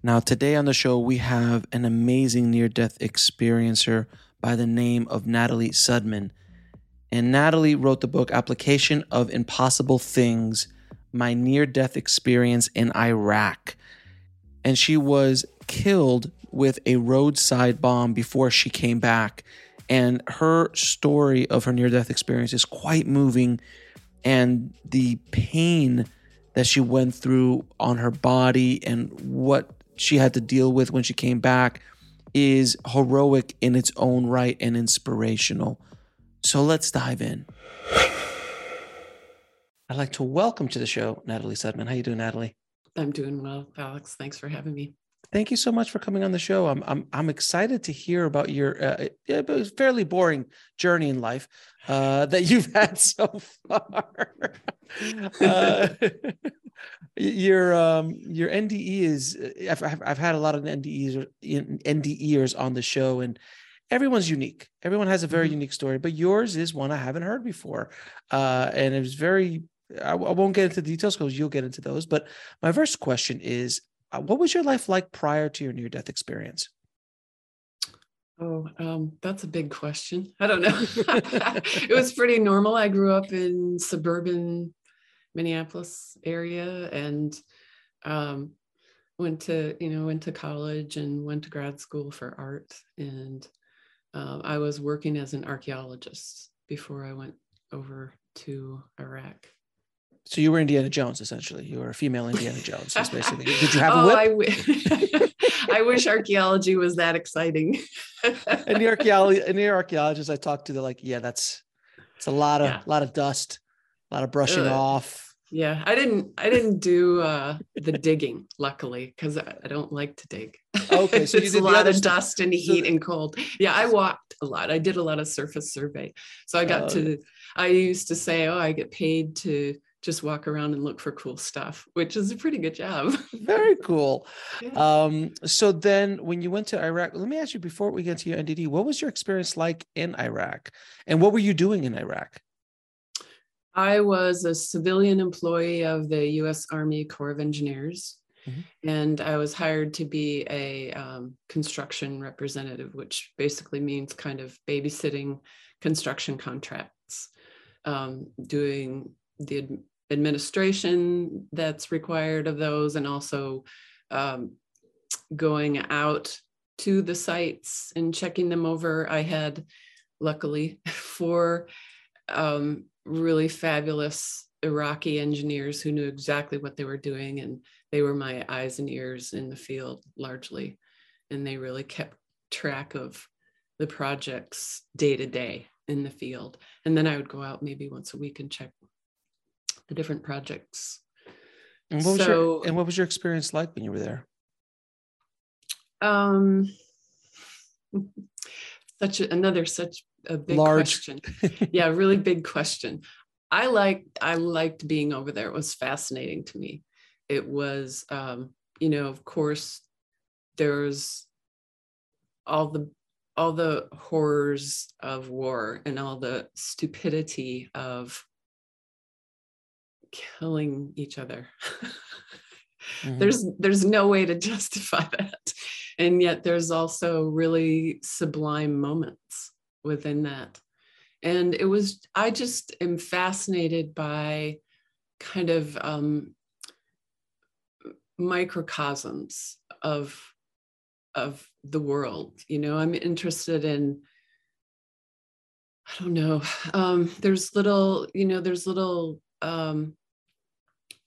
Now, today on the show, we have an amazing near death experiencer by the name of Natalie Sudman. And Natalie wrote the book Application of Impossible Things My Near Death Experience in Iraq. And she was killed with a roadside bomb before she came back. And her story of her near death experience is quite moving. And the pain that she went through on her body and what she had to deal with when she came back is heroic in its own right and inspirational. So let's dive in. I'd like to welcome to the show Natalie Sudman. How you doing, Natalie? I'm doing well, Alex. Thanks for having me. Thank you so much for coming on the show. I'm I'm I'm excited to hear about your uh, fairly boring journey in life uh, that you've had so far. uh, your um your NDE is I've, I've had a lot of NDEs NDEers on the show and everyone's unique. Everyone has a very mm-hmm. unique story, but yours is one I haven't heard before, uh, and it was very. I, won't get into details because you'll get into those. But my first question is, uh, what was your life like prior to your near death experience? Oh, um, that's a big question. I don't know. it was pretty normal. I grew up in suburban Minneapolis area and um, went to, you know, went to college and went to grad school for art. And uh, I was working as an archaeologist before I went over to Iraq. So you were Indiana Jones, essentially. You were a female Indiana Jones. basically. Did you have a oh, whip? I, w- I wish archaeology was that exciting. and the archaeology and the archaeologists I talked to, they're like, yeah, that's it's a lot of yeah. lot of dust, a lot of brushing uh, off. Yeah, I didn't I didn't do uh, the digging, luckily, because I, I, don't like to dig. Okay, so it's a lot of dust and heat so, and cold. Yeah, I walked a lot. I did a lot of surface survey, so I got uh, to. I used to say, oh, I get paid to just walk around and look for cool stuff, which is a pretty good job. Very cool. Yeah. Um, so then when you went to Iraq, let me ask you before we get to your NDE, what was your experience like in Iraq? And what were you doing in Iraq? I was a civilian employee of the US Army Corps of Engineers. Mm-hmm. And I was hired to be a um, construction representative, which basically means kind of babysitting construction contracts, um, doing the administration that's required of those and also um, going out to the sites and checking them over. I had, luckily, four um, really fabulous Iraqi engineers who knew exactly what they were doing, and they were my eyes and ears in the field largely. And they really kept track of the projects day to day in the field. And then I would go out maybe once a week and check the different projects. And what was so, your and what was your experience like when you were there? Um, such a, another such a big Large. question. yeah, really big question. I like I liked being over there. It was fascinating to me. It was, um, you know, of course, there's all the all the horrors of war and all the stupidity of killing each other. mm-hmm. There's there's no way to justify that. And yet there's also really sublime moments within that. And it was I just am fascinated by kind of um, microcosms of of the world. You know, I'm interested in I don't know. Um, there's little, you know, there's little um,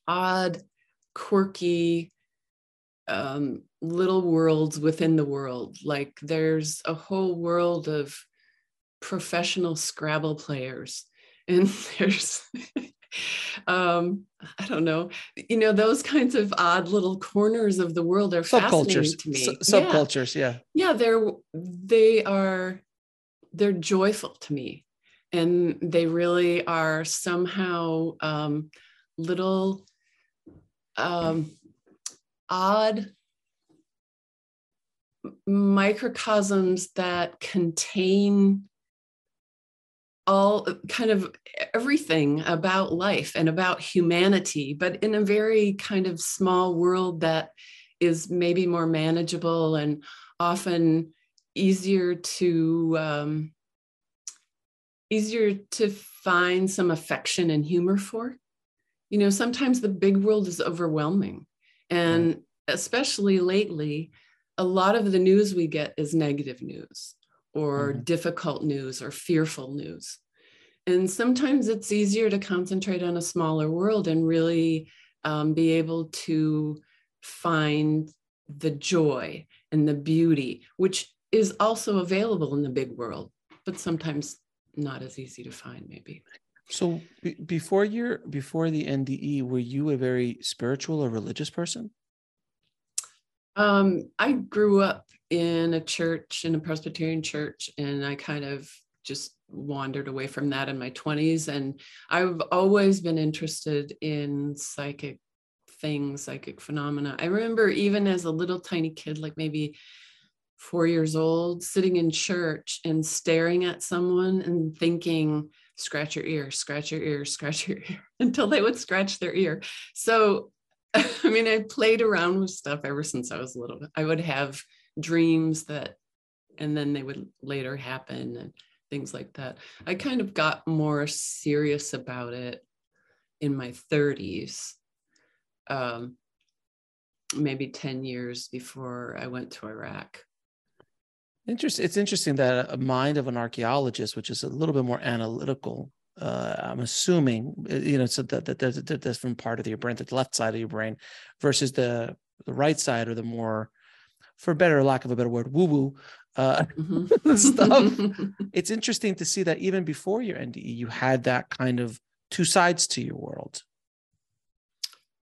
odd, quirky um, little worlds within the world. Like there's a whole world of professional Scrabble players, and there's um i don't know. You know those kinds of odd little corners of the world are fascinating to me. Subcultures yeah. yeah. Yeah they're they are they're joyful to me and they really are somehow um little um odd microcosms that contain all kind of everything about life and about humanity, but in a very kind of small world that is maybe more manageable and often easier to um, easier to find some affection and humor for. You know, sometimes the big world is overwhelming, and especially lately, a lot of the news we get is negative news or mm-hmm. difficult news or fearful news. And sometimes it's easier to concentrate on a smaller world and really um, be able to find the joy and the beauty, which is also available in the big world, but sometimes not as easy to find, maybe. So b- before your before the NDE, were you a very spiritual or religious person? Um, I grew up in a church, in a Presbyterian church, and I kind of just wandered away from that in my 20s. And I've always been interested in psychic things, psychic phenomena. I remember even as a little tiny kid, like maybe four years old, sitting in church and staring at someone and thinking, scratch your ear, scratch your ear, scratch your ear, until they would scratch their ear. So I mean, I played around with stuff ever since I was a little. I would have dreams that, and then they would later happen and things like that. I kind of got more serious about it in my 30s, um, maybe 10 years before I went to Iraq. Interesting. It's interesting that a mind of an archaeologist, which is a little bit more analytical, uh, I'm assuming, uh, you know, so that, that there's a different part of your brain, the left side of your brain, versus the the right side or the more, for better lack of a better word, woo woo uh, mm-hmm. stuff. it's interesting to see that even before your NDE, you had that kind of two sides to your world.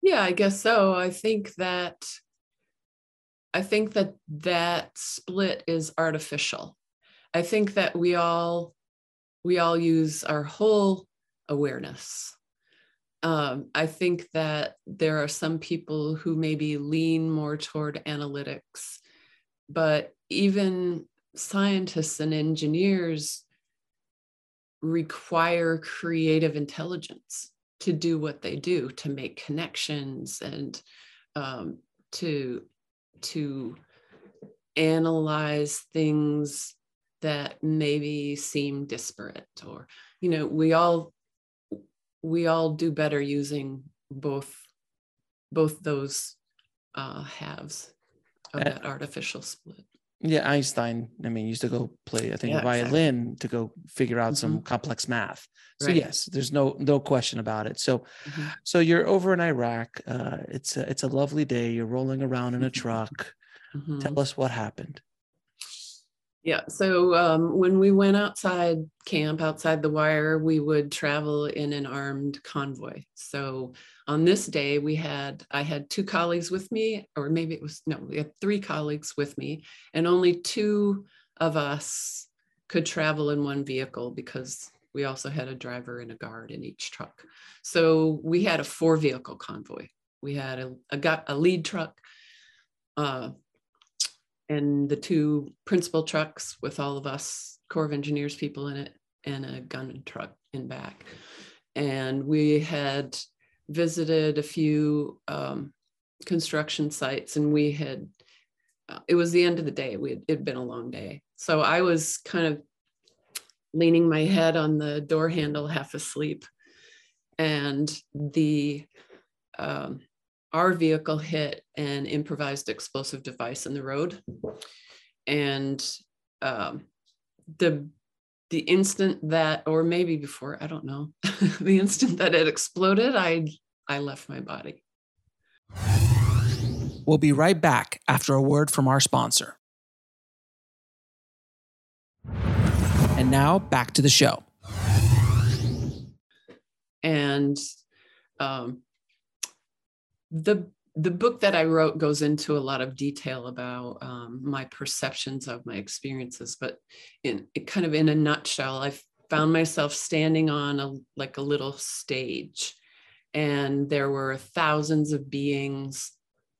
Yeah, I guess so. I think that I think that that split is artificial. I think that we all we all use our whole awareness. Um, I think that there are some people who maybe lean more toward analytics, but even scientists and engineers require creative intelligence to do what they do, to make connections and um, to to analyze things that maybe seem disparate or you know we all we all do better using both both those uh, halves of that artificial split yeah einstein i mean used to go play i think yeah, violin exactly. to go figure out mm-hmm. some complex math so right. yes there's no no question about it so mm-hmm. so you're over in iraq uh, it's a it's a lovely day you're rolling around in a truck mm-hmm. tell us what happened yeah. So um, when we went outside camp, outside the wire, we would travel in an armed convoy. So on this day, we had, I had two colleagues with me, or maybe it was, no, we had three colleagues with me, and only two of us could travel in one vehicle because we also had a driver and a guard in each truck. So we had a four vehicle convoy. We had a, a, a lead truck, uh, and the two principal trucks with all of us Corps of Engineers people in it and a gun truck in back. And we had visited a few um, construction sites and we had, uh, it was the end of the day. We had, it had been a long day. So I was kind of leaning my head on the door handle, half asleep. And the um, our vehicle hit an improvised explosive device in the road. And um, the the instant that, or maybe before, I don't know, the instant that it exploded, I I left my body. We'll be right back after a word from our sponsor. And now back to the show. And um, the the book that I wrote goes into a lot of detail about um, my perceptions of my experiences, but in kind of in a nutshell, I found myself standing on a like a little stage, and there were thousands of beings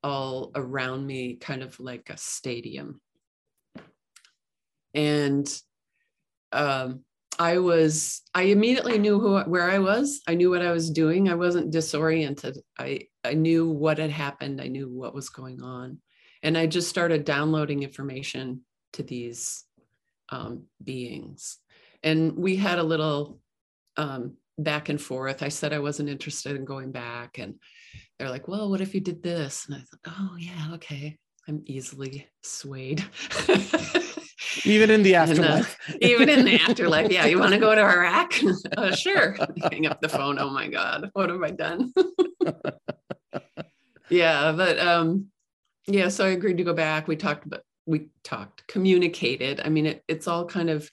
all around me, kind of like a stadium. And um, I was, I immediately knew who, where I was. I knew what I was doing. I wasn't disoriented. I, I knew what had happened. I knew what was going on. And I just started downloading information to these um, beings. And we had a little um, back and forth. I said I wasn't interested in going back. And they're like, well, what if you did this? And I thought, oh, yeah, okay. I'm easily swayed. even in the afterlife. And, uh, even in the afterlife. Yeah. You want to go to Iraq? uh, sure. Hang up the phone. Oh my God. What have I done? yeah. But um, yeah. So I agreed to go back. We talked about, we talked, communicated. I mean, it, it's all kind of,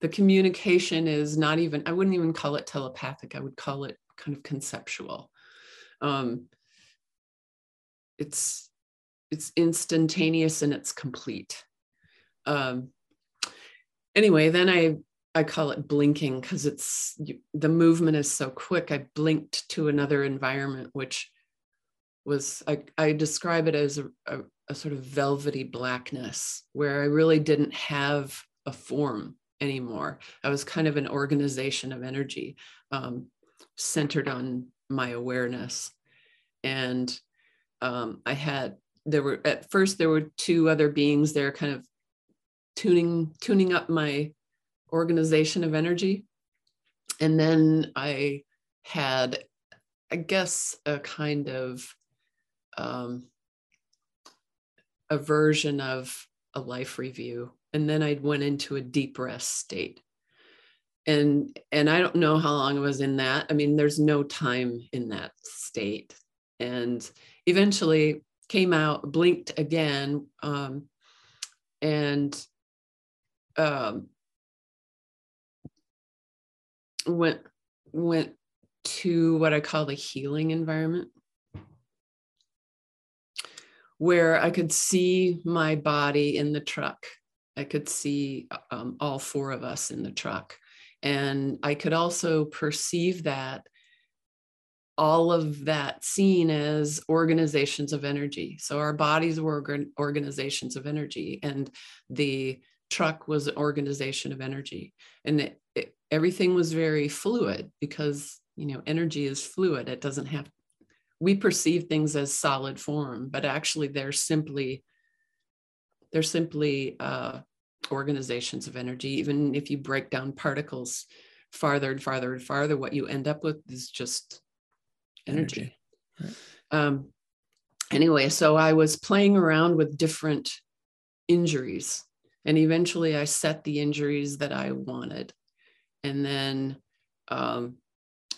the communication is not even, I wouldn't even call it telepathic. I would call it kind of conceptual. Um, it's, it's instantaneous and it's complete um, anyway, then I I call it blinking because it's the movement is so quick. I blinked to another environment, which was I, I describe it as a, a, a sort of velvety blackness where I really didn't have a form anymore. I was kind of an organization of energy um, centered on my awareness. And um, I had, there were, at first, there were two other beings there kind of tuning tuning up my organization of energy. And then i had i guess a kind of um, a version of a life review. And then i went into a deep rest state. And and i don't know how long i was in that. I mean there's no time in that state. And eventually came out blinked again um, and um, went went to what I call the healing environment, where I could see my body in the truck. I could see um, all four of us in the truck. And I could also perceive that all of that seen as organizations of energy. So our bodies were organizations of energy, and the truck was an organization of energy. And it, it, everything was very fluid because you know energy is fluid. It doesn't have we perceive things as solid form but actually they're simply they're simply uh, organizations of energy. Even if you break down particles farther and farther and farther what you end up with is just energy, energy. Right. Um, anyway so i was playing around with different injuries and eventually i set the injuries that i wanted and then um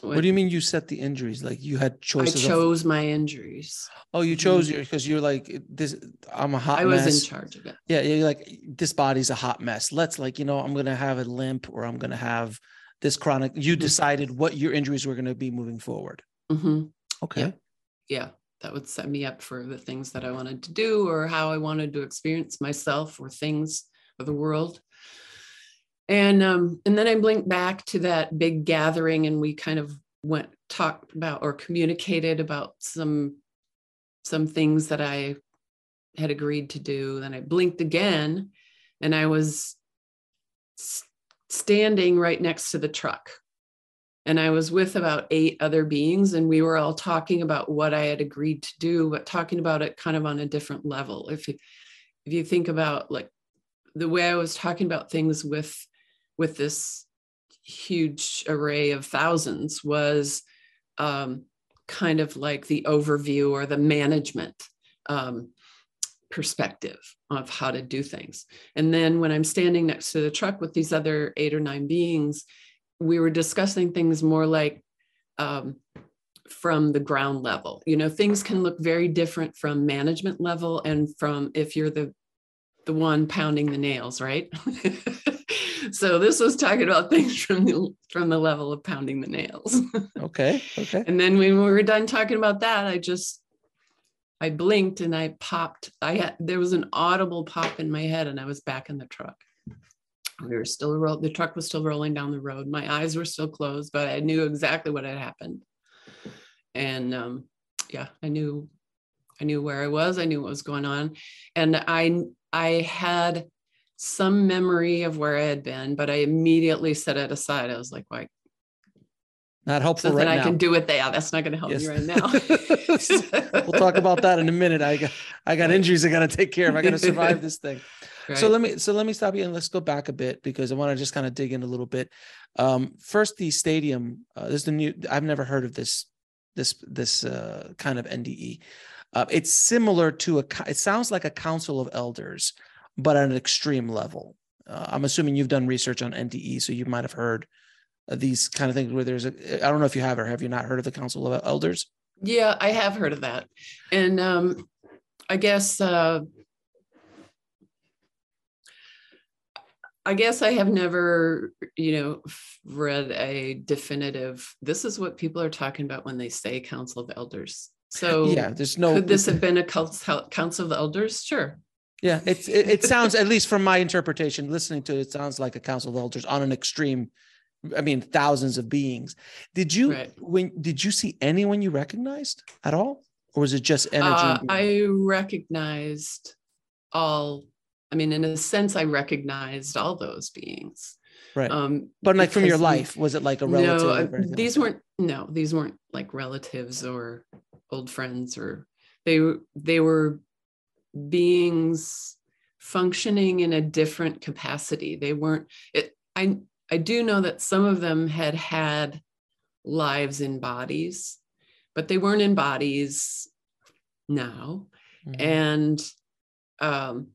what do you mean you set the injuries like you had choices i chose of... my injuries oh you chose mm-hmm. your because you're like this i'm a hot mess. i was in charge of it yeah you're like this body's a hot mess let's like you know i'm gonna have a limp or i'm gonna have this chronic you mm-hmm. decided what your injuries were going to be moving forward mm-hmm. okay yeah. yeah that would set me up for the things that i wanted to do or how i wanted to experience myself or things of the world. And um, and then I blinked back to that big gathering, and we kind of went talked about or communicated about some some things that I had agreed to do. Then I blinked again, and I was standing right next to the truck. And I was with about eight other beings, and we were all talking about what I had agreed to do, but talking about it kind of on a different level. If you, if you think about like the way I was talking about things with with this huge array of thousands was um, kind of like the overview or the management um, perspective of how to do things. And then when I'm standing next to the truck with these other eight or nine beings, we were discussing things more like um, from the ground level. You know, things can look very different from management level and from if you're the the one pounding the nails, right? so this was talking about things from the from the level of pounding the nails. okay. Okay. And then when we were done talking about that, I just I blinked and I popped. I had there was an audible pop in my head, and I was back in the truck. We were still roll. The truck was still rolling down the road. My eyes were still closed, but I knew exactly what had happened. And um, yeah, I knew, I knew where I was. I knew what was going on, and I I had some memory of where I had been, but I immediately set it aside. I was like, "Why? Not helpful Something right I now. I can do with that. That's not going to help Yes. me right now." we'll talk about that in a minute. I got I got injuries I got to take care of. I got to survive this thing. So let me so let me stop you and let's go back a bit because I want to just kind of dig in a little bit. Um, first, the stadium. Uh, this is the new. I've never heard of this this this uh, kind of NDE. Uh, it's similar to a. It sounds like a council of elders, but at an extreme level. Uh, I'm assuming you've done research on NDE, so you might have heard these kind of things where there's a. I don't know if you have or have you not heard of the council of elders? Yeah, I have heard of that. And um, I guess uh, I guess I have never, you know, read a definitive. This is what people are talking about when they say Council of Elders. So yeah, there's no. could this have been a council, council of elders? Sure. Yeah, it's it, it sounds at least from my interpretation, listening to it, it sounds like a council of elders on an extreme. I mean, thousands of beings. Did you Right. when did you see anyone you recognized at all, or was it just energy? Uh. I recognized all. I mean, in a sense, I recognized all those beings. right, Um, but like from your life, was it like a relative? No, uh, like these weren't. No, these weren't like relatives or old friends, or they were- they were beings functioning in a different capacity. They weren't. It. I I do know that some of them had had lives in bodies, but they weren't in bodies now, Mhm. and um,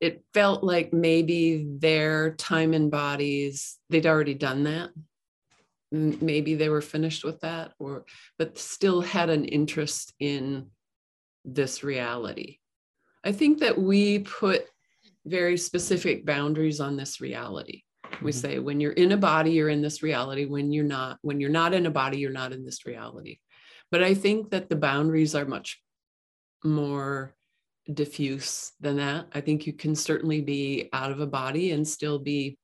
it felt like maybe their time in bodies they'd already done that maybe they were finished with that or but still had an interest in this reality. I think that we put very specific boundaries on this reality. We Mhm. say when you're in a body you're in this reality. When you're not when you're not in a body you're not in this reality. But i think that the boundaries are much more diffuse than that. I think you can certainly be out of a body and still be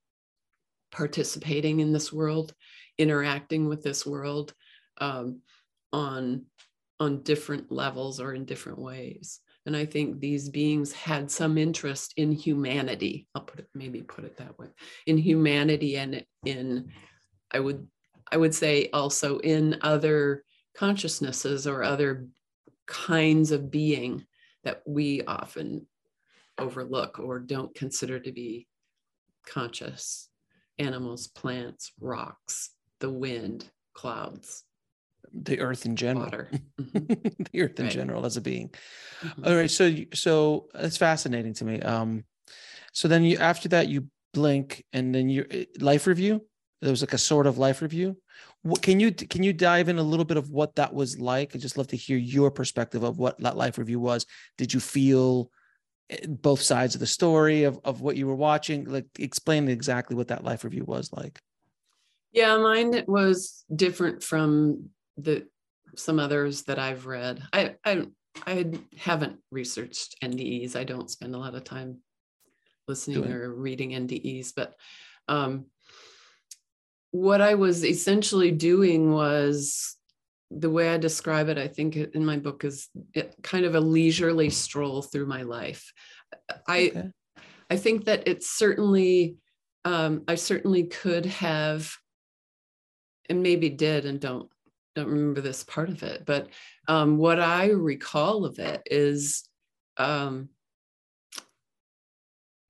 participating in this world interacting with this world um, on on different levels or in different ways. And i think these beings had some interest in humanity. I'll put it maybe put it that way in humanity and in i would i would say also in other consciousnesses or other kinds of being that we often overlook or don't consider to be conscious. Animals plants rocks the wind clouds the earth in general, water Mhm, the earth in Right. general as a being. mhm. All right, so so it's fascinating to me. Um, so then you after that you blink and then you eh, life review. There was like a sort of life review. What, can you can you dive in a little bit of what that was like? I'd just love to hear your perspective of what that life review was. Did you feel eh, both sides of the story of of what you were watching? Like explain exactly what that life review was like. Yeah, mine was different from the some others that I've read. I I I haven't researched NDEs. I don't spend a lot of time listening Doing- or reading NDEs, but um, what I was essentially doing was the way I describe it. I think in my book is it kind of a leisurely stroll through my life. I Okay. I think that it's certainly, um, I certainly could have, and maybe did, and don't don't remember this part of it. But um, what I recall of it is um,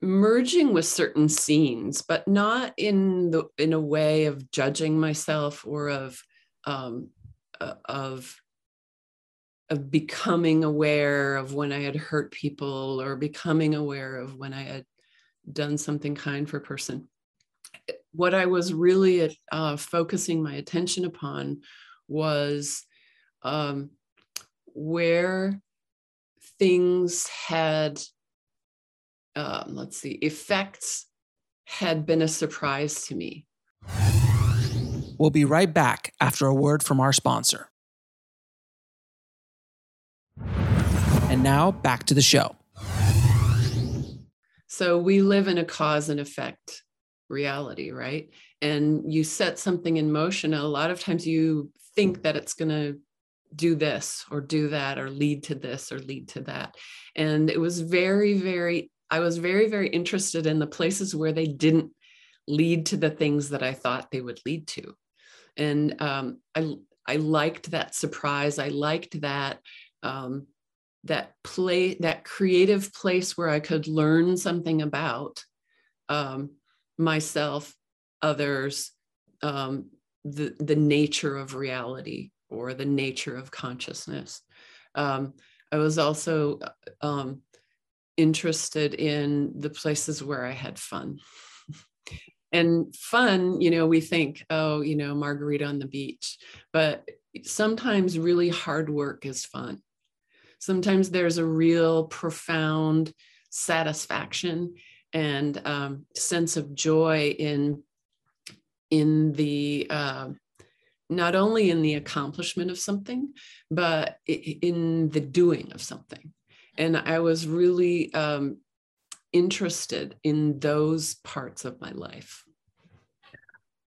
merging with certain scenes, but not in the in a way of judging myself or of um, uh, of of becoming aware of when I had hurt people or becoming aware of when I had done something kind for a person. What I was really uh, focusing my attention upon was um, where things had, um, let's see, effects had been a surprise to me. We'll be right back after a word from our sponsor. And now back to the show. So we live in a cause and effect reality, right? And you set something in motion. a lot of times you think that it's going to do this or do that or lead to this or lead to that. And it was very, very, I was very, very interested in the places where they didn't lead to the things that I thought they would lead to. And um, I, I liked that surprise. I liked that um, that play that creative place where i could learn something about um, myself others um, the the nature of reality or the nature of consciousness. Um, i was also um, interested in the places where i had fun. And fun you know we think oh you know margarita on the beach but sometimes really hard work is fun. Sometimes there's a real profound satisfaction and um, sense of joy in in the uh, not only in the accomplishment of something but in the doing of something. And i was really um, interested in those parts of my life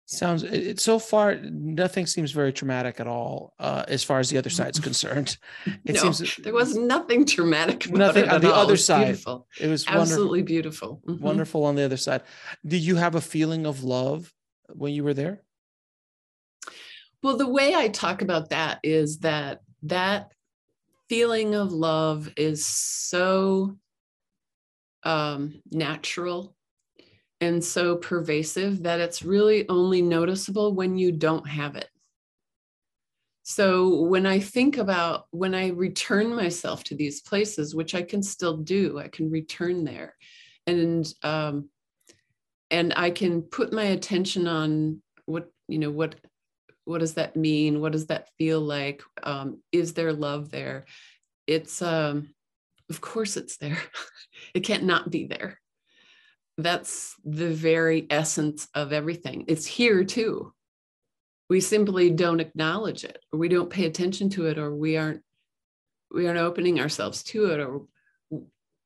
Sounds it, so far nothing seems very traumatic at all uh, as far as the other side's concerned. It no, seems there was nothing traumatic nothing on the all. other side. Beautiful. It was absolutely wonderful. beautiful. Mm-hmm. Wonderful on the other side. Did you have a feeling of love when you were there? Well, the way I talk about that is that that feeling of love is so um, natural and so pervasive that it's really only noticeable when you don't have it. So when I think about when I return myself to these places, which I can still do, I can return there, and um, and I can put my attention on what you know what what does that mean? What does that feel like? Um, is there love there? It's um, of course it's there. it can't not be there that's the very essence of everything. It's here too. We simply don't acknowledge it, or we don't pay attention to it, or we aren't we aren't opening ourselves to it, or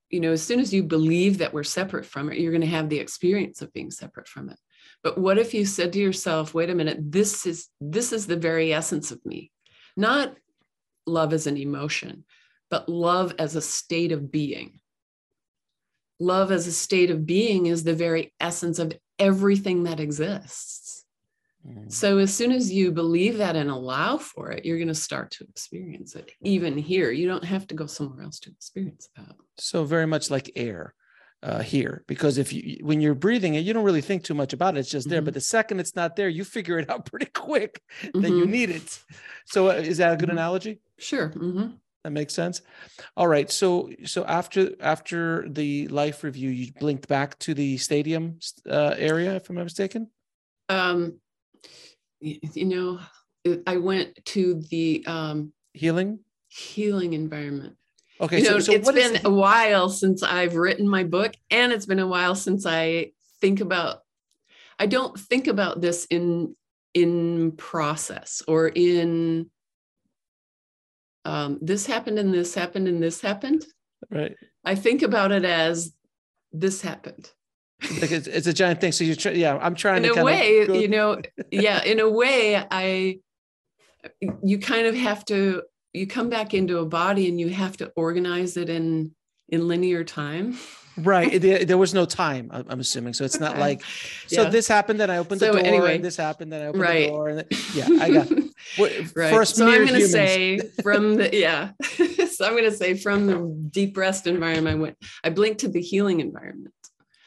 you know, as soon as you believe that we're separate from it, you're going to have the experience of being separate from it. But what if you said to yourself, wait a minute, this is this is the very essence of me. Not love as an emotion, but love as a state of being love as a state of being is the very essence of everything that exists. Mm. So, as soon as you believe that and allow for it, you're going to start to experience it. Even here, you don't have to go somewhere else to experience that. So, very much like air uh, here, because if you, when you're breathing it, you don't really think too much about it. It's just there. Mm-hmm. But the second it's not there, you figure it out pretty quick mm-hmm. that you mm-hmm. need it. So, uh, is that a good mm-hmm. analogy? Sure. That makes sense. All right. So so after after the life review, you blinked back to the stadium uh, area, if I'm not mistaken. Um, you know, I went to the um, healing healing environment. Okay, you know, so, so it's been the- a while since I've written my book, and it's been a while since I think about. I don't think about this in in process or in um, this happened and this happened and this happened. Right. I think about it as this happened. Like it's, it's a giant thing. So you're trying, yeah, I'm trying in a way, go- you know, yeah, in a way, I, you kind of have to, you come back into a body and you have to organize it in in linear time right there, there, was no time i'm assuming so it's not like so yeah. this happened and i opened so the door anyway, and this happened and i opened right. the door and then, yeah i got right. First so I'm going to say from the yeah. so I'm going to say from the deep rest environment, I went. I blinked to the healing environment,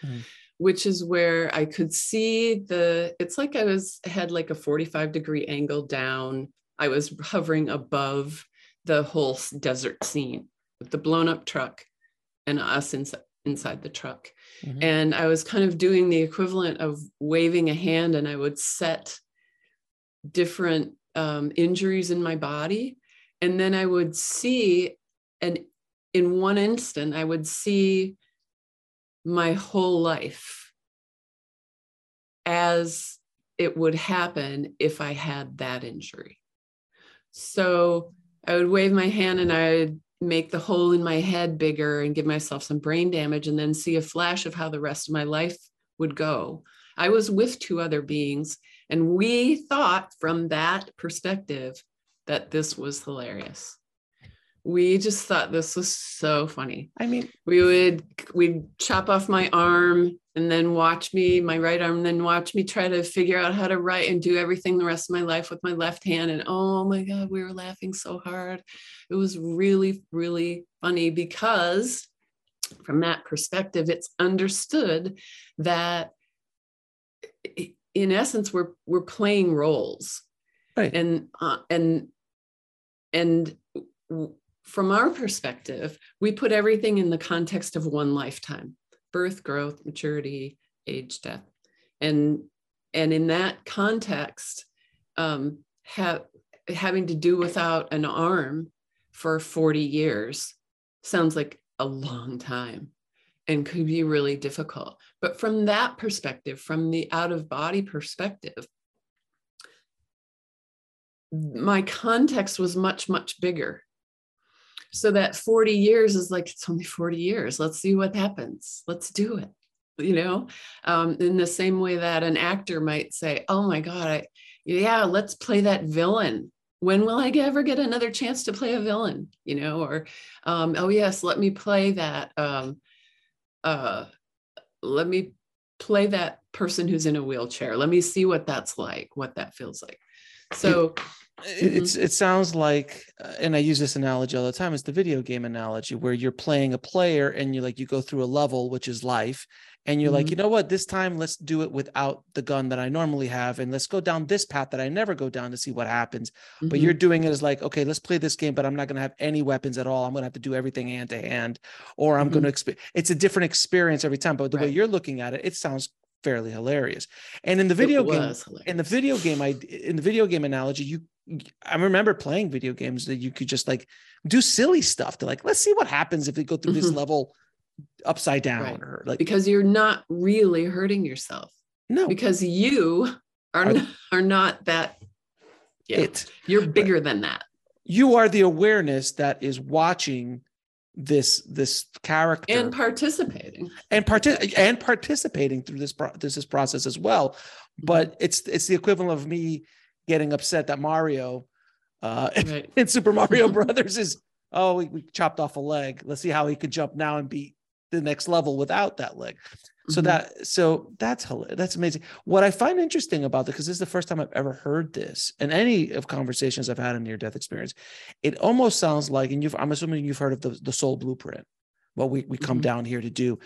mm-hmm. which is where I could see the. It's like I was had like a 45 degree angle down I was hovering above the whole desert scene with the blown up truck and us inside inside the truck. Mm-hmm. And I was kind of doing the equivalent of waving a hand, and I would set different um, injuries in my body. And then I would see, and in one instant, I would see my whole life as it would happen if I had that injury. So I would wave my hand and I would make the hole in my head bigger and give myself some brain damage and then see a flash of how the rest of my life would go. I was with two other beings, and we thought from that perspective that this was hilarious we just thought this was so funny. I mean, we would we'd chop off my arm and then watch me, my right arm, and then watch me try to figure out how to write and do everything the rest of my life with my left hand. And oh my God, we were laughing so hard. It was really, really funny because from that perspective, it's understood that in essence, we're we're playing roles. Right. And uh, and and from our perspective, we put everything in the context of one lifetime birth, growth, maturity, age, death. And, and in that context, um, have, having to do without an arm for 40 years sounds like a long time and could be really difficult. But from that perspective, from the out of body perspective, my context was much, much bigger so that 40 years is like it's only 40 years. Let's see what happens. Let's do it you know? Um, in the same way that an actor might say oh my god I, yeah let's play that villain. When will i ever get another chance to play a villain? You know or um, oh yes let me play that um, uh, let me play that person who's in a wheelchair. Let me see what that's like what that feels like. So. It's it sounds like uh, and i use this analogy all the time it's the video game analogy where you're playing a player and you like you go through a level which is life and you're mm-hmm. like you know what this time let's do it without the gun that i normally have and let's go down this path that i never go down to see what happens mm-hmm. but you're doing it as like okay let's play this game but i'm not going to have any weapons at all i'm going to have to do everything hand to hand or i'm going to mm-hmm. exp- it's a different experience every time but the right. way you're looking at it it sounds fairly hilarious. And in the video game, in the video game, I in the video game analogy, you I remember playing video games that you could just like do silly stuff to like, let's see what happens if we go through this mm-hmm. level upside down right. or like because you're not really hurting yourself. No, because you are, are, are not that yeah, it. You're bigger but than that. You are the awareness that is watching this this character and participating and part and participating through this pro- this, this process as well mm-hmm. but it's it's the equivalent of me getting upset that mario uh right. in super mario brothers is oh we, we chopped off a leg let's see how he could jump now and beat the next level without that leg so mm-hmm. that so that's that's amazing what i find interesting about this because this is the first time i've ever heard this in any of conversations i've had in near death experience it almost sounds like and you've i'm assuming you've heard of the, the soul blueprint what we, we come mm-hmm. down here to do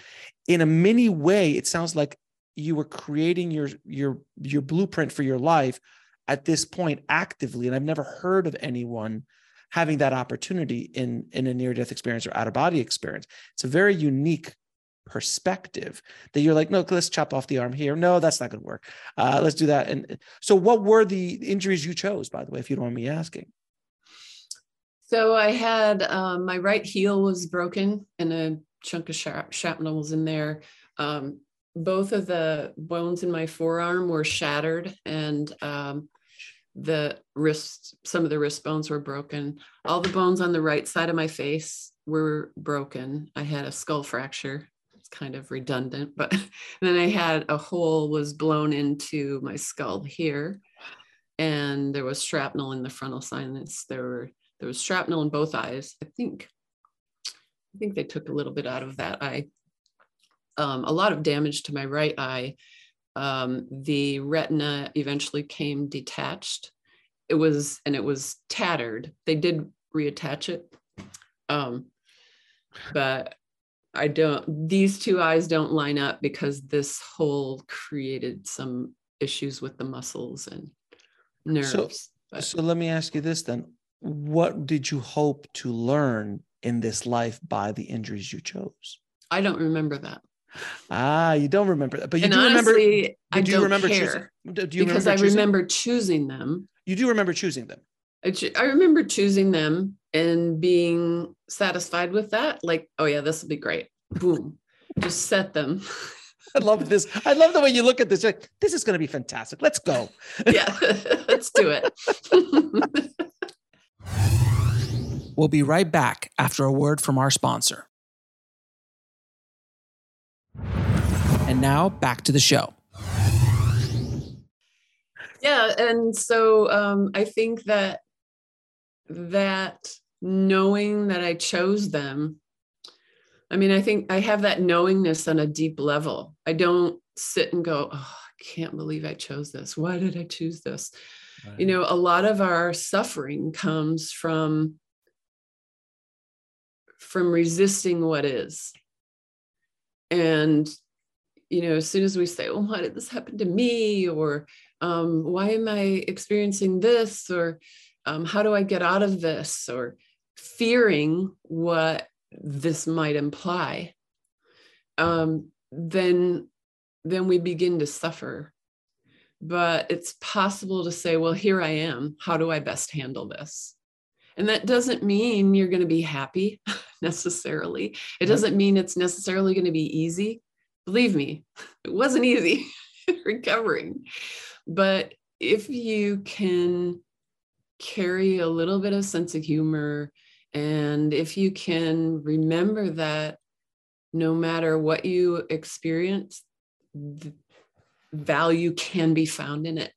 in a mini way it sounds like you were creating your your your blueprint for your life at this point actively and i've never heard of anyone having that opportunity in in a near death experience or out of body experience. It's a very unique perspective that you're like no let's chop off the arm here. No that's not going to work. Uh, let's do that. And so what were the injuries you chose by the way if you don't mind me asking? So i had um, my right heel was broken and a chunk of shrapnel was in there. Um, both of the bones in my forearm were shattered and um, the wrist some of the wrist bones were broken. All the bones on the right side of my face were broken. I had a skull fracture. It's kind of redundant but then i had a hole was blown into my skull here. And there was shrapnel in the frontal sinus. There were there was shrapnel in both eyes. I think i think they took a little bit out of that eye. Um, a lot of damage to my right eye um, the retina eventually came detached. It was, and it was tattered. They did reattach it. Um, but I don't, these two eyes don't line up because this hole created some issues with the muscles and nerves. So, But So let me ask you this then. What did you hope to learn in this life by the injuries you chose? I don't remember that. Ah, you don't remember that, but you and do remember. honestly, but I do don't remember care choosing? Do you because remember I remember choosing them. You do remember choosing them. I, choo- I remember choosing them and being satisfied with that. Like, oh yeah, this will be great. Boom, just set them. I love this. I love the way you look at this. Like, this is going to be fantastic. Let's go. yeah, let's do it. We'll be right back after a word from our sponsor. And now back to the show. yeah and so um, i think that that knowing that i chose them i mean i think i have that knowingness on a deep level. I don't sit and go oh i can't believe i chose this. Why did i choose this? You know a lot of our suffering comes from from resisting what is and you know as soon as we say well why did this happen to me? or um, why am i experiencing this? or um, how do i get out of this? or fearing what this might imply um, then then we begin to suffer. But it's possible to say well here i am. How do i best handle this? And that doesn't mean you're going to be happy necessarily. It doesn't mean it's necessarily going to be easy. Believe me it wasn't easy recovering. But if you can carry a little bit of sense of humor and if you can remember that no matter what you experience value can be found in it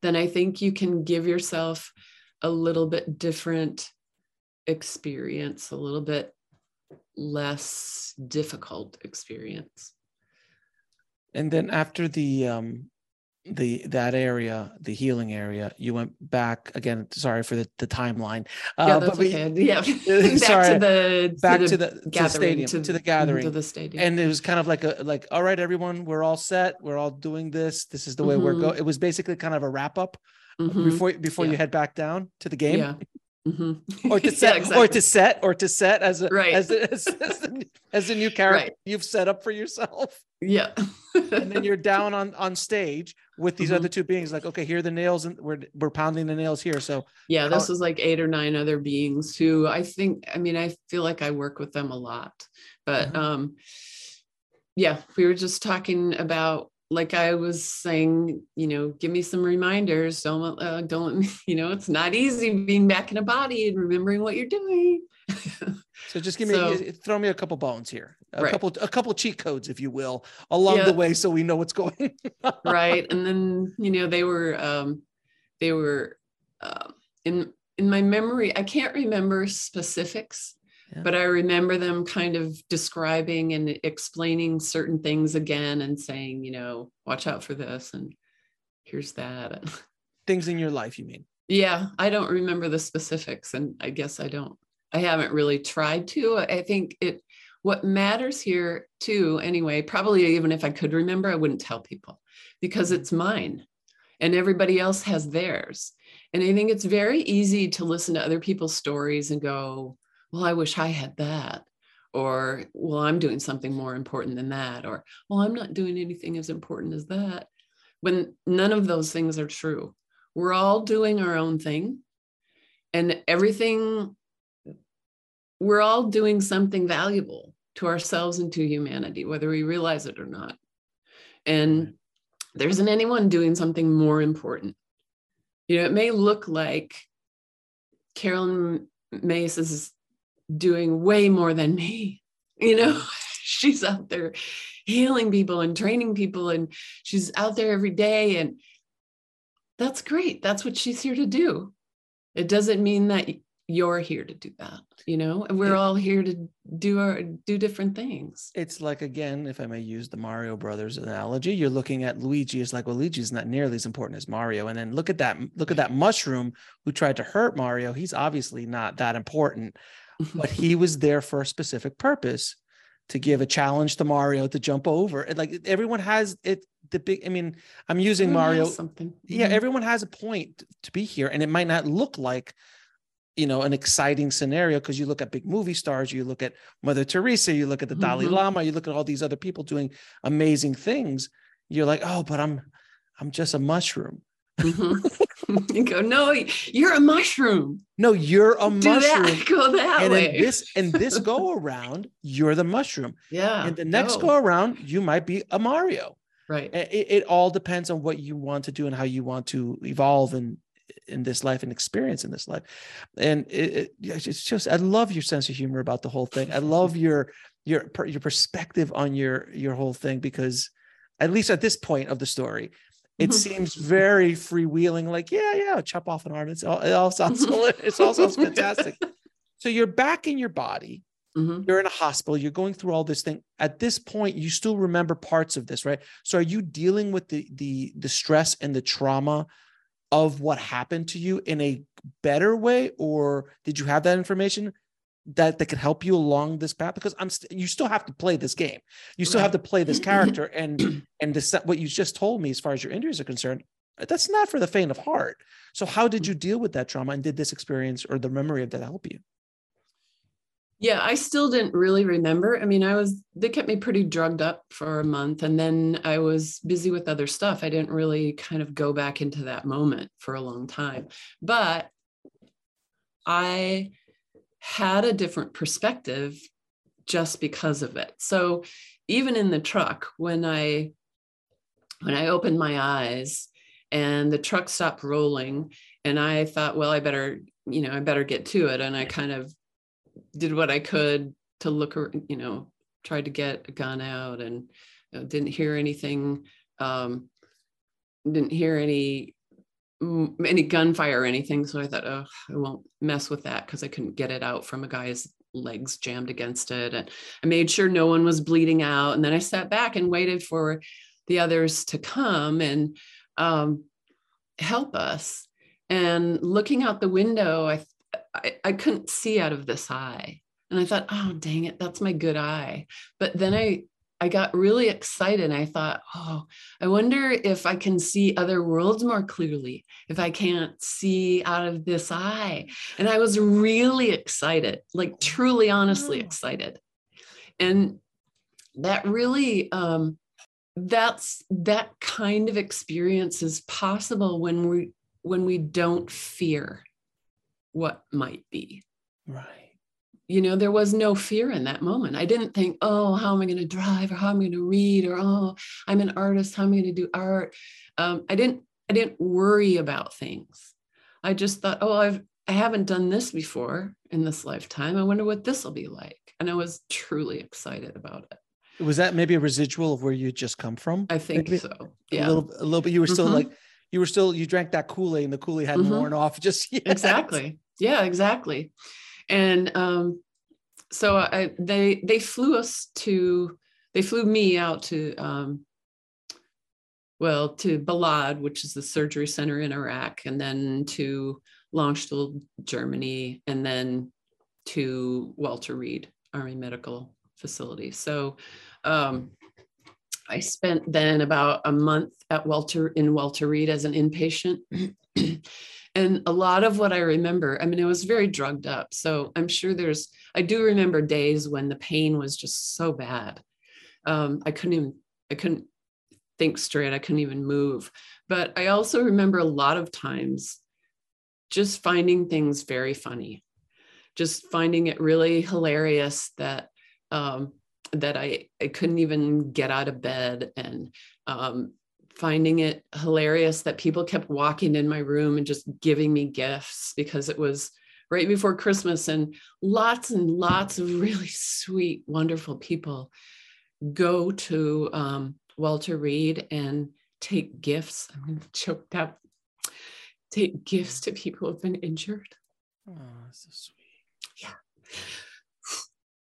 then i think you can give yourself a little bit different experience a little bit less difficult experience And then after the um the that area, the healing area, you went back again. Sorry for the, the timeline. yeah Uh, that's but we- okay yeah back sorry, to the back to to the the, to the gathering stadium, to, the gathering. to the stadium and it was kind of like a like all right everyone we're all set we're all doing this this is the way we're Mhm. going it was basically kind of a wrap up Mhm. before before you head back down to the game yeah Mhm. or to Yeah, set or to set or to set as a Right. as, a, as, as, a, as a new character Right. you've set up for yourself yeah and then you're down on on stage with these Mhm. other two beings like okay here are the nails and we're we're pounding the nails here so yeah this is like eight or nine other beings who i think i mean i feel like i work with them a lot but Mhm. um yeah we were just talking about like i was saying you know give me some reminders don't uh, don't you know it's not easy being back in a body and remembering what you're doing so just give me So- throw me a couple bones here a Right. couple a couple cheat codes if you will along Yeah. the way so we know what's going right and then you know they were um they were um in in my memory i can't remember specifics Yeah. but i remember them kind of describing and explaining certain things again and saying you know watch out for this and here's that. Things in your life you mean? Yeah i don't remember the specifics and i guess i don't i haven't really tried to. I think it what matters here too anyway probably even if i could remember i wouldn't tell people because mm-hmm. it's mine and everybody else has theirs. And i think it's very easy to listen to other people's stories and go well i wish i had that. Or well i'm doing something more important than that. Or well i'm not doing anything as important as that. When none of those things are true. We're all doing our own thing. And everything we're all doing something valuable to ourselves and to humanity whether we realize it or not. And there isn't anyone doing something more important. You know it may look like Caroline Myss is doing way more than me you know? She's out there healing people and training people and she's out there every day and that's great. That's what she's here to do. It doesn't mean that you're here to do that you know? And we're all here to do our do different things. It's like again if i may use the mario brothers analogy you're looking at luigi it's like well luigi's not nearly as important as mario and then look at that look at that mushroom who tried to hurt mario. He's obviously not that important but he was there for a specific purpose to give a challenge to Mario to jump over. And like everyone has it the big I mean, I'm using Everyone Mario. something. Yeah, Mhm. everyone has a point to be here. And it might not look like you know an exciting scenario because you look at big movie stars you look at mother teresa you look at the dalai Mhm. lama you look at all these other people doing amazing things you're like oh but i'm i'm just a mushroom Mhm. you go, no, you're a mushroom. no you're a Do mushroom that. Go that and way. in this in this go around you're the mushroom yeah. and the next go. go around you might be a mario Right. it, it all depends on what you want to do and how you want to evolve in in this life and experience in this life and it, it- it's just i love your sense of humor about the whole thing i love your your your perspective on your your whole thing because at least at this point of the story it seems very freewheeling like yeah yeah chop off an arm. It's all it all sounds it all sounds fantastic. So you're back in your body. Mhm. you're in a hospital. You're going through all this thing. At this point you still remember parts of this right? So are you dealing with the the the stress and the trauma of what happened to you in a better way or did you have that information that that could help you along this path because i'm st- you still have to play this game you still have to play this character and and this what you just told me as far as your injuries are concerned that's not for the faint of heart so how did you deal with that trauma and did this experience or the memory of that help you Yeah, I still didn't really remember. I mean, I was, they kept me pretty drugged up for a month and then I was busy with other stuff. I didn't really kind of go back into that moment for a long time. But I had a different perspective just because of it. So even in the truck, when I when I opened my eyes and the truck stopped rolling, and I thought, well, I better, you know, I better get to it. And I kind of did what I could to look, you know, tried to get a gun out and you know, didn't hear anything. Um, didn't hear any any gunfire or anything. So I thought, oh, I won't mess with that because I couldn't get it out from a guy's legs jammed against it. And I made sure no one was bleeding out. And then I sat back and waited for the others to come and um, help us. And looking out the window, I, I I couldn't see out of this eye. And I thought, oh dang it, that's my good eye. But then I I got really excited. I thought, oh, I wonder if I can see other worlds more clearly, if I can't see out of this eye. And I was really excited, like truly, honestly Wow. excited. And that really, um, that's that kind of experience is possible when we when we don't fear what might be right you know there was no fear in that moment. I didn't think oh how am i going to drive or how am i going to read or oh i'm an artist how am i going to do art? Um, i didn't i didn't worry about things. I just thought oh i've i haven't done this before in this lifetime. I wonder what this will be like. And i was truly excited about it. Was that maybe a residual of where you just come from? I think Maybe so. a yeah. little a little bit you were still Mhm. like you were still you drank that kool-aid and the kool-aid hadn't Mhm. worn off just yet. exactly. Yeah exactly and um so I, they they flew us to they flew me out to um well to balad which is the surgery center in iraq and then to Landstuhl, germany and then to walter reed army medical facility so um I spent then about a month at Walter in Walter Reed as an inpatient. and a lot of what I remember, I mean, it was very drugged up. So I'm sure there's, I do remember days when the pain was just so bad. Um, I couldn't even, I couldn't think straight. I couldn't even move. But I also remember a lot of times just finding things very funny, just finding it really hilarious that um, that I, I couldn't even get out of bed and um, finding it hilarious that people kept walking in my room and just giving me gifts because it was right before Christmas and lots and lots of really sweet, wonderful people go to um, Walter Reed and take gifts. I'm going to choke up. Take gifts to people who've been injured. oh, so sweet Yeah.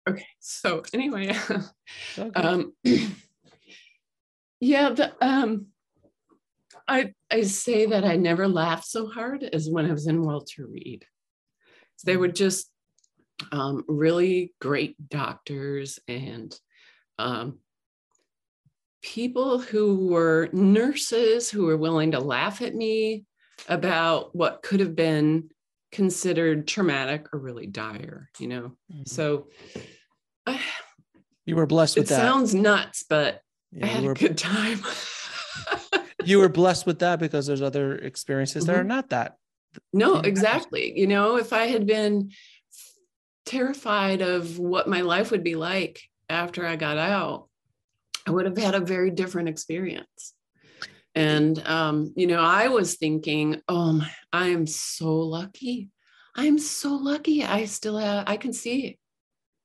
Okay, so anyway, So um, yeah, the um, I I say that I never laughed so hard as when I was in Walter Reed. They were just um, really great doctors, and um, people who were nurses who were willing to laugh at me about what could have been considered traumatic or really dire, you know. Mm-hmm. So I, you were blessed with it that. Sounds nuts, but yeah, I had were, a good time. you were blessed with that because there's other experiences mm-hmm. that are mm-hmm. not that. No, exactly. You know, if I had been terrified of what my life would be like after I got out, I would have had a very different experience. And, um, you know, I was thinking, oh, my, I am so lucky. I'm so lucky. I still have, I can see,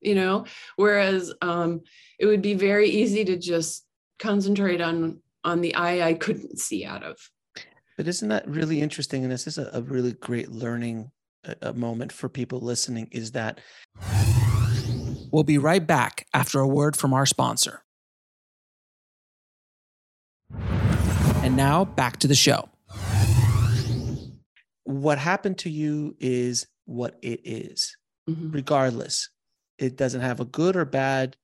you know, whereas um, it would be very easy to just concentrate on on the eye I couldn't see out of. But isn't that really interesting? And this is a, a really great learning a, a moment for people listening. Is that we'll be right back after a word from our sponsor. And now back to the show. What happened to you is what it is, mm-hmm. regardless. It doesn't have a good or bad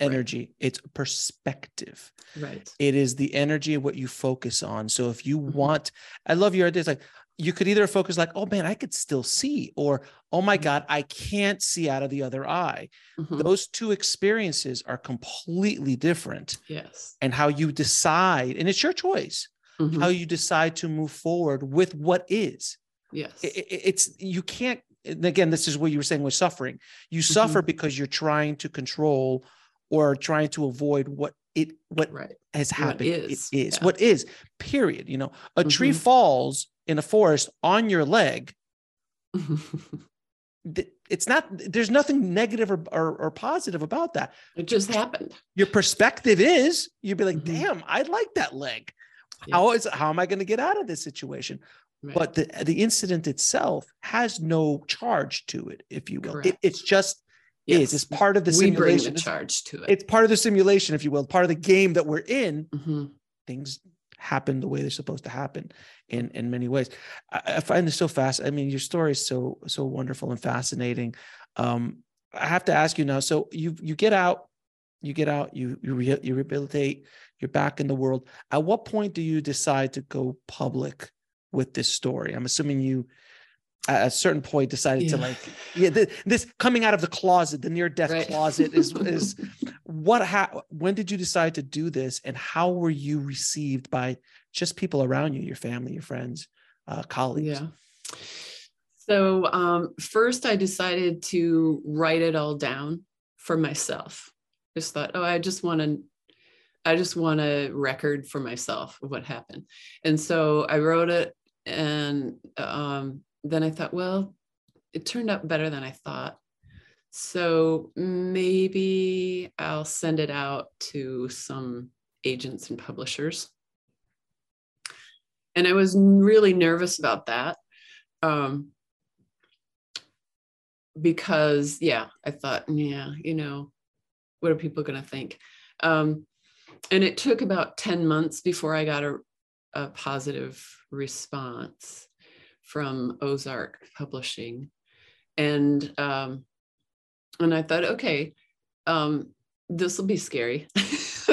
energy, right. it's perspective. Right. It is the energy of what you focus on. So if you mm-hmm. want, I love your ideas like, you could either focus like, oh man, I could still see, or oh my mm-hmm. God, I can't see out of the other eye. Mm-hmm. Those two experiences are completely different. Yes. And how you decide, and it's your choice, mm-hmm. how you decide to move forward with what is. Yes. It, it, it's, you can't, again, this is what you were saying with suffering. You mm-hmm. suffer because you're trying to control or trying to avoid what it what right. has happened what is. it is yeah. what is period you know a mm-hmm. tree falls in a forest on your leg it's not there's nothing negative or, or, or, positive about that it just happened your perspective is you'd be like mm-hmm. damn i like that leg yeah. how is how am i going to get out of this situation right. but the the incident itself has no charge to it if you will it, it's just yes. is. It's part of the we simulation. bring the charge to it. It's part of the simulation, if you will, part of the game that we're in. Mm-hmm. Things happen the way they're supposed to happen in in many ways. I, I, find this so fast. I mean, your story is so so wonderful and fascinating. Um, I have to ask you now. So you you get out, you get out, you you, re, you rehabilitate, you're back in the world. At what point do you decide to go public with this story? I'm assuming you at a certain point decided yeah. to like yeah the, this coming out of the closet the near death right. closet is is what how when did you decide to do this and how were you received by just people around you your family your friends uh, colleagues yeah so um, first i decided to write it all down for myself just thought oh i just want to i just want a record for myself of what happened and so i wrote it and um, then I thought, well, it turned out better than I thought. So maybe I'll send it out to some agents and publishers. And I was really nervous about that. Um, because, yeah, I thought, yeah, you know, what are people going to think? Um, and it took about 10 months before I got a, a positive response from Ozark Publishing, and um, and I thought, okay, um, this will be scary,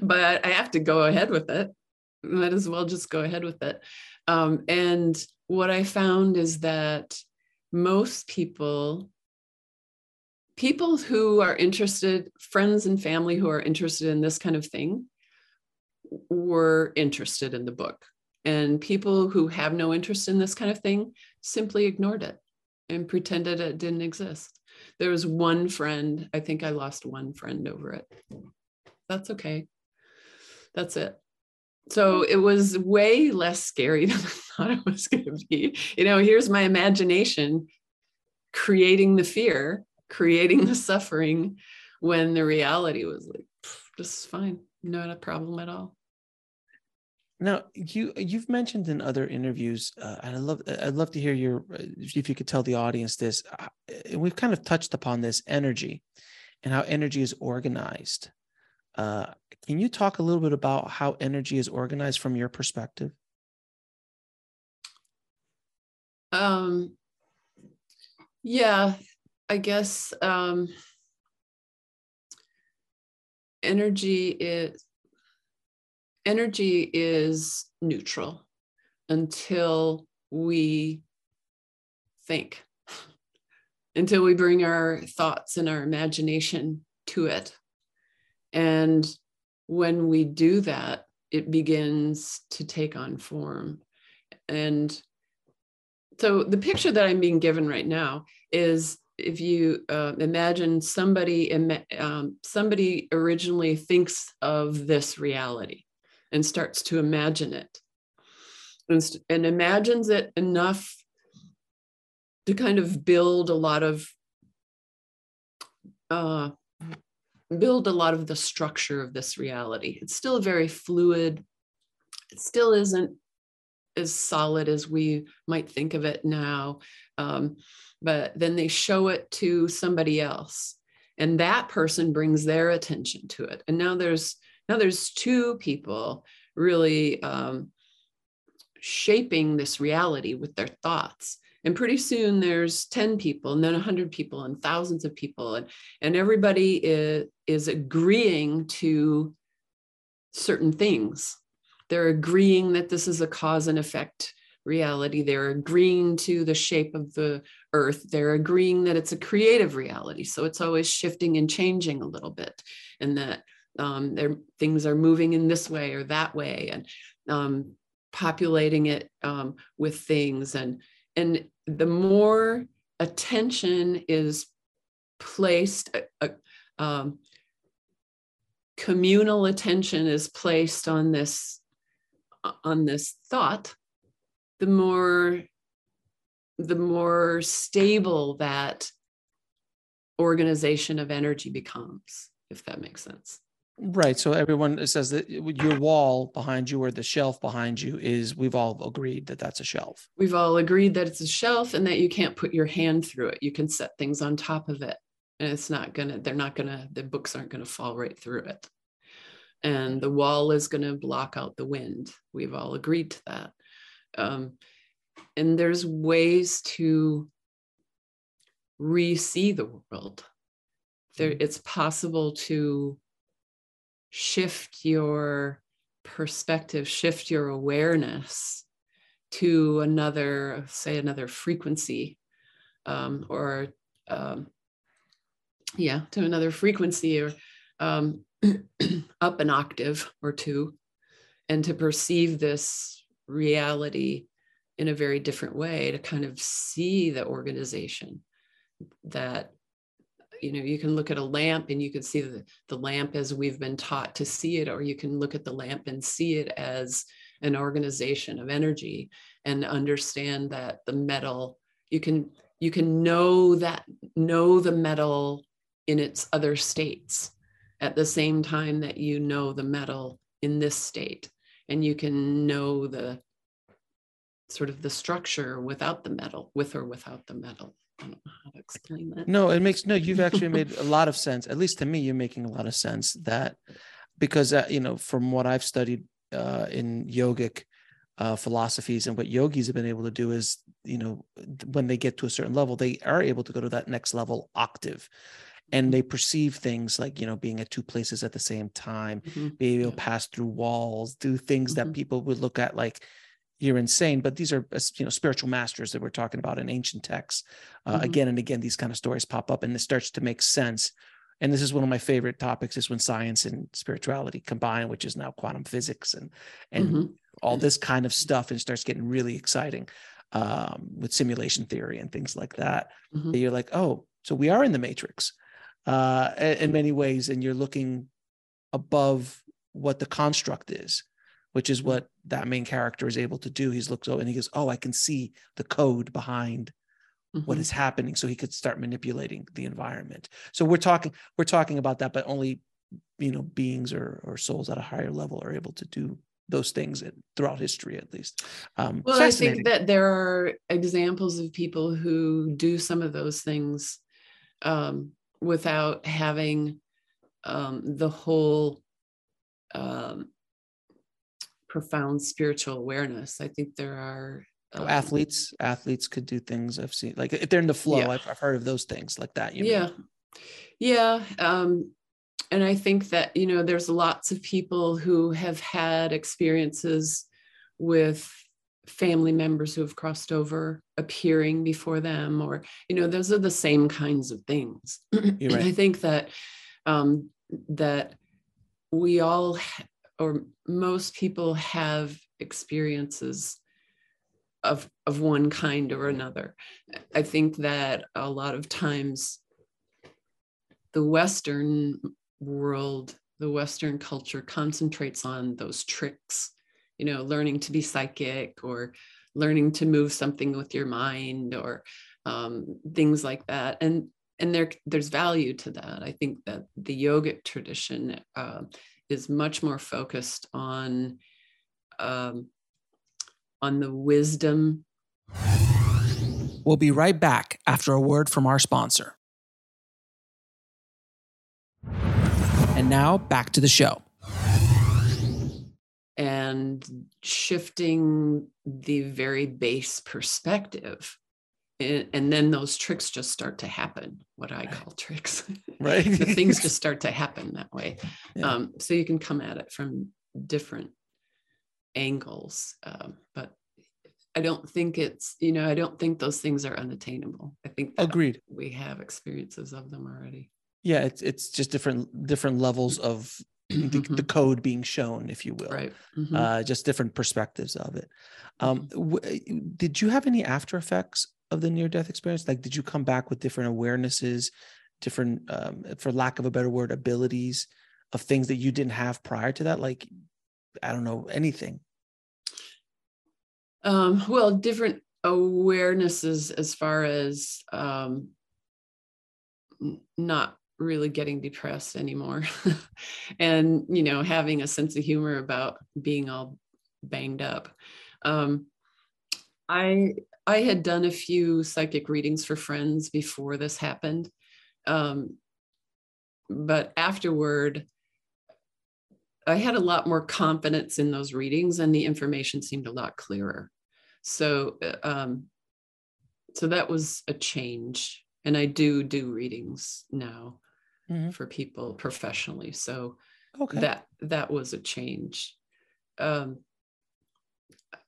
but I have to go ahead with it. Might as well just go ahead with it. Um, and what I found is that most people people who are interested friends and family who are interested in this kind of thing were interested in the book and people who have no interest in this kind of thing simply ignored it and pretended it didn't exist. There was one friend, I think I lost one friend over it. That's okay. That's it. So it was way less scary than I thought it was going to be. You know, here's my imagination creating the fear, creating the suffering, when the reality was like, just fine, not a problem at all. Now you you've mentioned in other interviews, uh, and I love I'd love to hear your if you could tell the audience this. Uh, we've kind of touched upon this energy, and how energy is organized. Uh, can you talk a little bit about how energy is organized from your perspective? Um, yeah, I guess um, energy is energy is neutral until we think until we bring our thoughts and our imagination to it. And when we do that it begins to take on form. And so the picture that i'm being given right now is if you uh, imagine somebody um, somebody originally thinks of this reality and starts to imagine it. And, and imagines it enough to kind of build a lot of uh, build a lot of the structure of this reality. It's still very fluid. It still isn't as solid as we might think of it now um, but then they show it to somebody else and that person brings their attention to it. And now there's now there's two people really um, shaping this reality with their thoughts and pretty soon there's 10 people and then 100 people and thousands of people and, and everybody is, is agreeing to certain things they're agreeing that this is a cause and effect reality. They're agreeing to the shape of the earth. They're agreeing that it's a creative reality. So it's always shifting and changing a little bit, and that um, things are moving in this way or that way, and um, populating it um, with things. And and the more attention is placed, uh, uh um, communal attention is placed on this on this thought the more the more stable that organization of energy becomes if that makes sense right so everyone says that your wall behind you or the shelf behind you is we've all agreed that that's a shelf. We've all agreed that it's a shelf and that you can't put your hand through it. You can set things on top of it and it's not gonna they're not gonna the books aren't gonna fall right through it. And the wall is going to block out the wind. We've all agreed to that. Um, and there's ways to re-see the world. There mm-hmm. it's possible to shift your perspective shift your awareness to another say another frequency um, or um, yeah to another frequency or um, up an octave or two and to perceive this reality in a very different way to kind of see the organization that you know you can look at a lamp and you can see the, the lamp as we've been taught to see it or you can look at the lamp and see it as an organization of energy and understand that the metal you can you can know that know the metal in its other states at the same time that you know the metal in this state and you can know the sort of the structure without the metal, with or without the metal. I don't know how to explain that. No, it makes no. You've actually made a lot of sense. At least to me, you're making a lot of sense. That because uh, you know, from what I've studied uh, in yogic uh, philosophies and what yogis have been able to do is, you know, when they get to a certain level, they are able to go to that next level octave and they perceive things like you know being at two places at the same time mm-hmm. being able to pass through walls do things mm-hmm. that people would look at like you're insane but these are uh, you know spiritual masters that we're talking about in ancient texts uh, mm-hmm. again and again these kind of stories pop up and it starts to make sense and this is one of my favorite topics is when science and spirituality combine which is now quantum physics and and mm-hmm. all this kind of stuff and starts getting really exciting um, with simulation theory and things like that mm-hmm. you're like oh so we are in the matrix uh, in many ways, and you're looking above what the construct is, which is what that main character is able to do. He's looked over and he goes, "Oh, I can see the code behind." Mm-hmm. What is happening so he could start manipulating the environment so we're talking we're talking about that but only you know beings or, or souls at a higher level are able to do those things throughout history at least um, well i think that there are examples of people who do some of those things um, without having um, the whole um, profound spiritual awareness. I think there are oh, um, athletes. Athletes could do things I've seen, like if they're in the flow. Yeah. I've, I've, heard of those things like that. yeah, mean. yeah. Um, and I think that, you know, there's lots of people who have had experiences with family members who have crossed over appearing before them, or, you know, those are the same kinds of things. Right. I think that, um, that we all, or most people have experiences of, of one kind or another. I think that a lot of times the Western world, the Western culture concentrates on those tricks, you know, learning to be psychic or learning to move something with your mind or um, things like that. And and there there's value to that. I think that the yogic tradition uh, is much more focused on um, on the wisdom. We'll be right back after a word from our sponsor. And now back to the show. And shifting the very base perspective. And then those tricks just start to happen, what I call tricks. Right. the things just start to happen that way. Yeah. Um, so you can come at it from different angles. Um, but I don't think it's, you know, I don't think those things are unattainable. I think agreed. We have experiences of them already yeah it's it's just different different levels of the, mm-hmm. the code being shown if you will right mm-hmm. uh, just different perspectives of it um, mm-hmm. w- did you have any after effects of the near death experience? Like did you come back with different awarenesses different um, for lack of a better word abilities of things that you didn't have prior to that? Like i don't know anything. Um, well different awarenesses as far as um, not really getting depressed anymore. And you know having a sense of humor about being all banged up. Um, i i had done a few psychic readings for friends before this happened um, but afterward i had a lot more confidence in those readings and the information seemed a lot clearer so uh, um, so that was a change and i do do readings now mm-hmm. for people professionally. So okay. that that was a change. Um,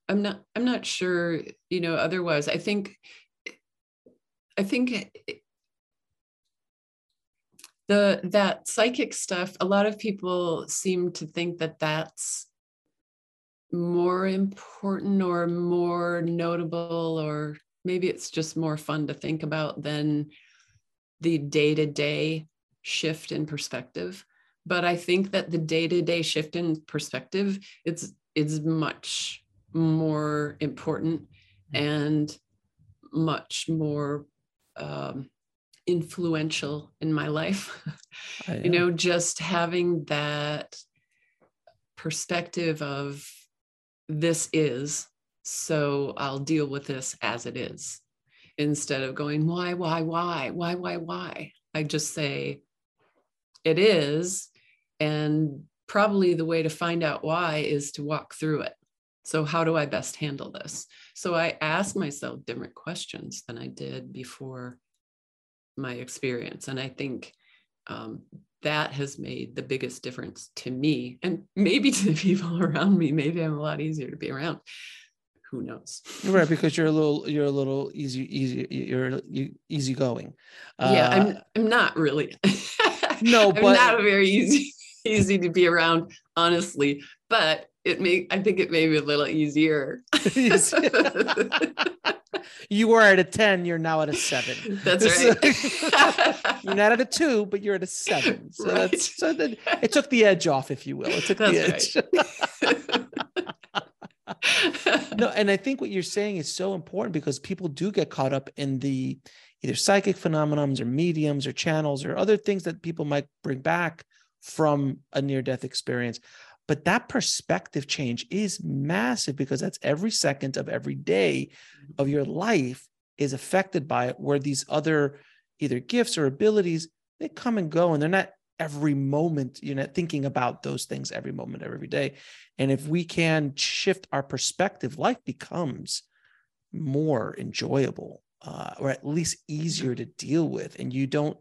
I'm not I'm not sure, you know, otherwise. I think I think the that psychic stuff a lot of people seem to think that that's more important or more notable or maybe it's just more fun to think about than the day-to-day shift in perspective. But i think that the day-to-day shift in perspective it's it's much more important and much more um, influential in my life you know just having that perspective of this is so i'll deal with this as it is instead of going why why why why why why i just say it is. And probably the way to find out why is to walk through it. So, how do I best handle this? So, I ask myself different questions than I did before my experience. And I think um, that has made the biggest difference to me and maybe to the people around me. Maybe I'm a lot easier to be around. Who knows? right, because you're a little, you're a little easy, easy, you're you, easygoing. Uh, yeah, I'm, I'm not really. no, but I'm not very easy easy to be around, honestly. But it may I think it may be a little easier. you were at a 10, you're now at a seven. That's right. you're not at a two, but you're at a seven. So right. that's so that it took the edge off, if you will. It took that's the edge. no, and I think what you're saying is so important because people do get caught up in the either psychic phenomenons or mediums or channels or other things that people might bring back from a near death experience. But that perspective change is massive because that's every second of every day mm-hmm. of your life is affected by it, where these other either gifts or abilities they come and go and they're not every moment you're not thinking about those things every moment of every day and if we can shift our perspective life becomes more enjoyable uh, or at least easier to deal with and you don't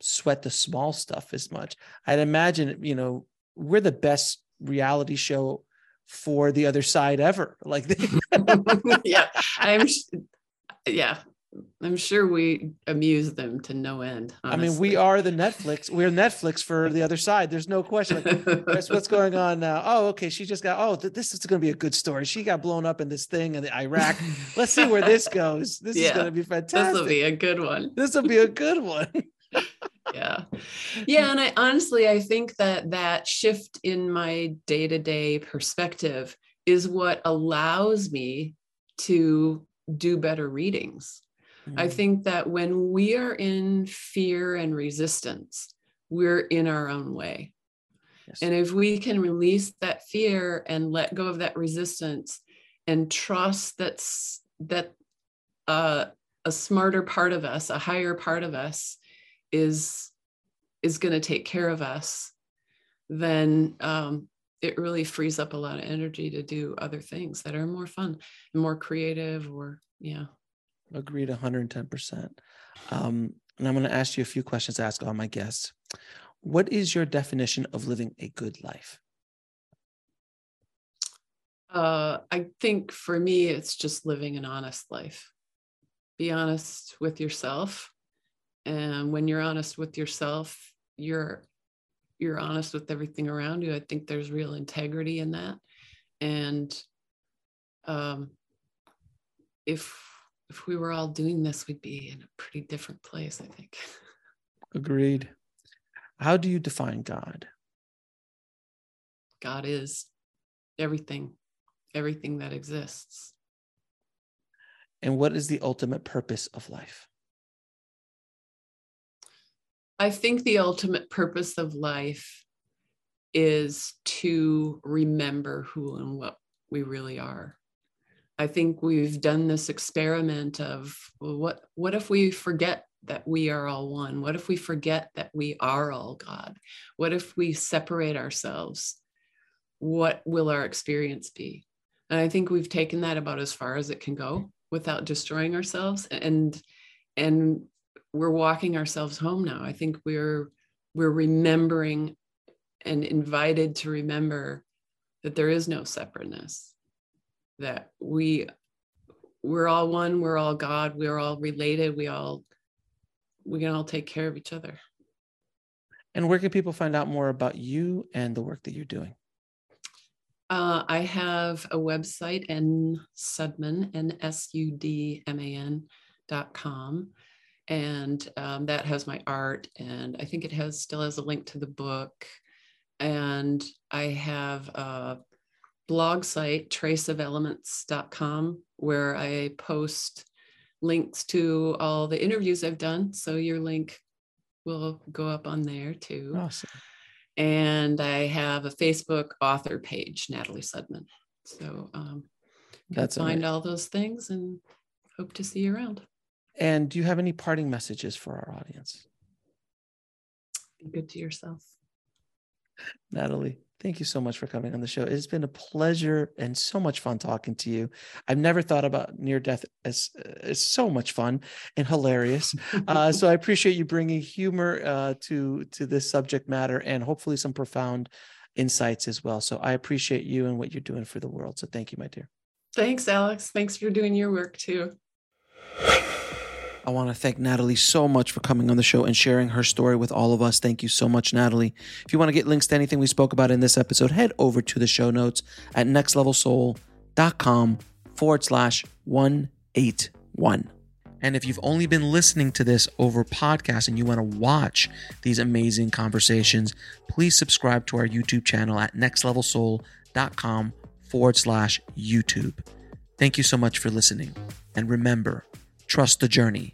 sweat the small stuff as much. I'd imagine, you know, we're the best reality show for the other side ever. Like, yeah, I'm, yeah, I'm sure we amuse them to no end. Honestly. I mean, we are the Netflix. We're Netflix for the other side. There's no question. Like, what's going on now? Oh, okay. She just got. Oh, th- this is going to be a good story. She got blown up in this thing in the Iraq. Let's see where this goes. This yeah, is going to be fantastic. This will be a good one. This will be a good one. yeah yeah and i honestly i think that that shift in my day-to-day perspective is what allows me to do better readings mm-hmm. i think that when we are in fear and resistance we're in our own way yes. and if we can release that fear and let go of that resistance and trust that's that uh, a smarter part of us a higher part of us is is going to take care of us then um, it really frees up a lot of energy to do other things that are more fun and more creative or yeah. Agreed 110% um, and i'm going to ask you a few questions to ask all my guests. What is your definition of living a good life? Uh, i think for me it's just living an honest life. Be honest with yourself and when you're honest with yourself you're you're honest with everything around you i think there's real integrity in that. And um if if we were all doing this we'd be in a pretty different place i think. Agreed. How do you define god? God is everything everything that exists. And what is the ultimate purpose of life I think the ultimate purpose of life is to remember who and what we really are. I think we've done this experiment of well, what what if we forget that we are all one? What if we forget that we are all God? What if we separate ourselves? What will our experience be? And I think we've taken that about as far as it can go without destroying ourselves and and we're walking ourselves home now. I think we're we're remembering and invited to remember that there is no separateness. That we we're all one, we're all God, we're all related, we all we can all take care of each other. And where can people find out more about you and the work that you're doing? Uh, I have a website, N Sudman, N S U D M A N dot com and um, that has my art and i think it has still has a link to the book and i have a blog site traceofelements.com where i post links to all the interviews i've done so your link will go up on there too. Awesome. And i have a facebook author page natalie sudman so um, that's find amazing. all those things and hope to see you around and do you have any parting messages for our audience? Be good to yourself. Natalie, thank you so much for coming on the show. It's been a pleasure and so much fun talking to you. I've never thought about near death as, as so much fun and hilarious. Uh, so I appreciate you bringing humor uh, to to this subject matter and hopefully some profound insights as well. So I appreciate you and what you're doing for the world. So thank you, my dear. Thanks, Alex. Thanks for doing your work too. I want to thank Natalie so much for coming on the show and sharing her story with all of us. Thank you so much, Natalie. If you want to get links to anything we spoke about in this episode, head over to the show notes at nextlevelsoul.com forward slash 181. And if you've only been listening to this over podcast and you want to watch these amazing conversations, please subscribe to our YouTube channel at nextlevelsoul.com forward slash YouTube. Thank you so much for listening. And remember, Trust the journey,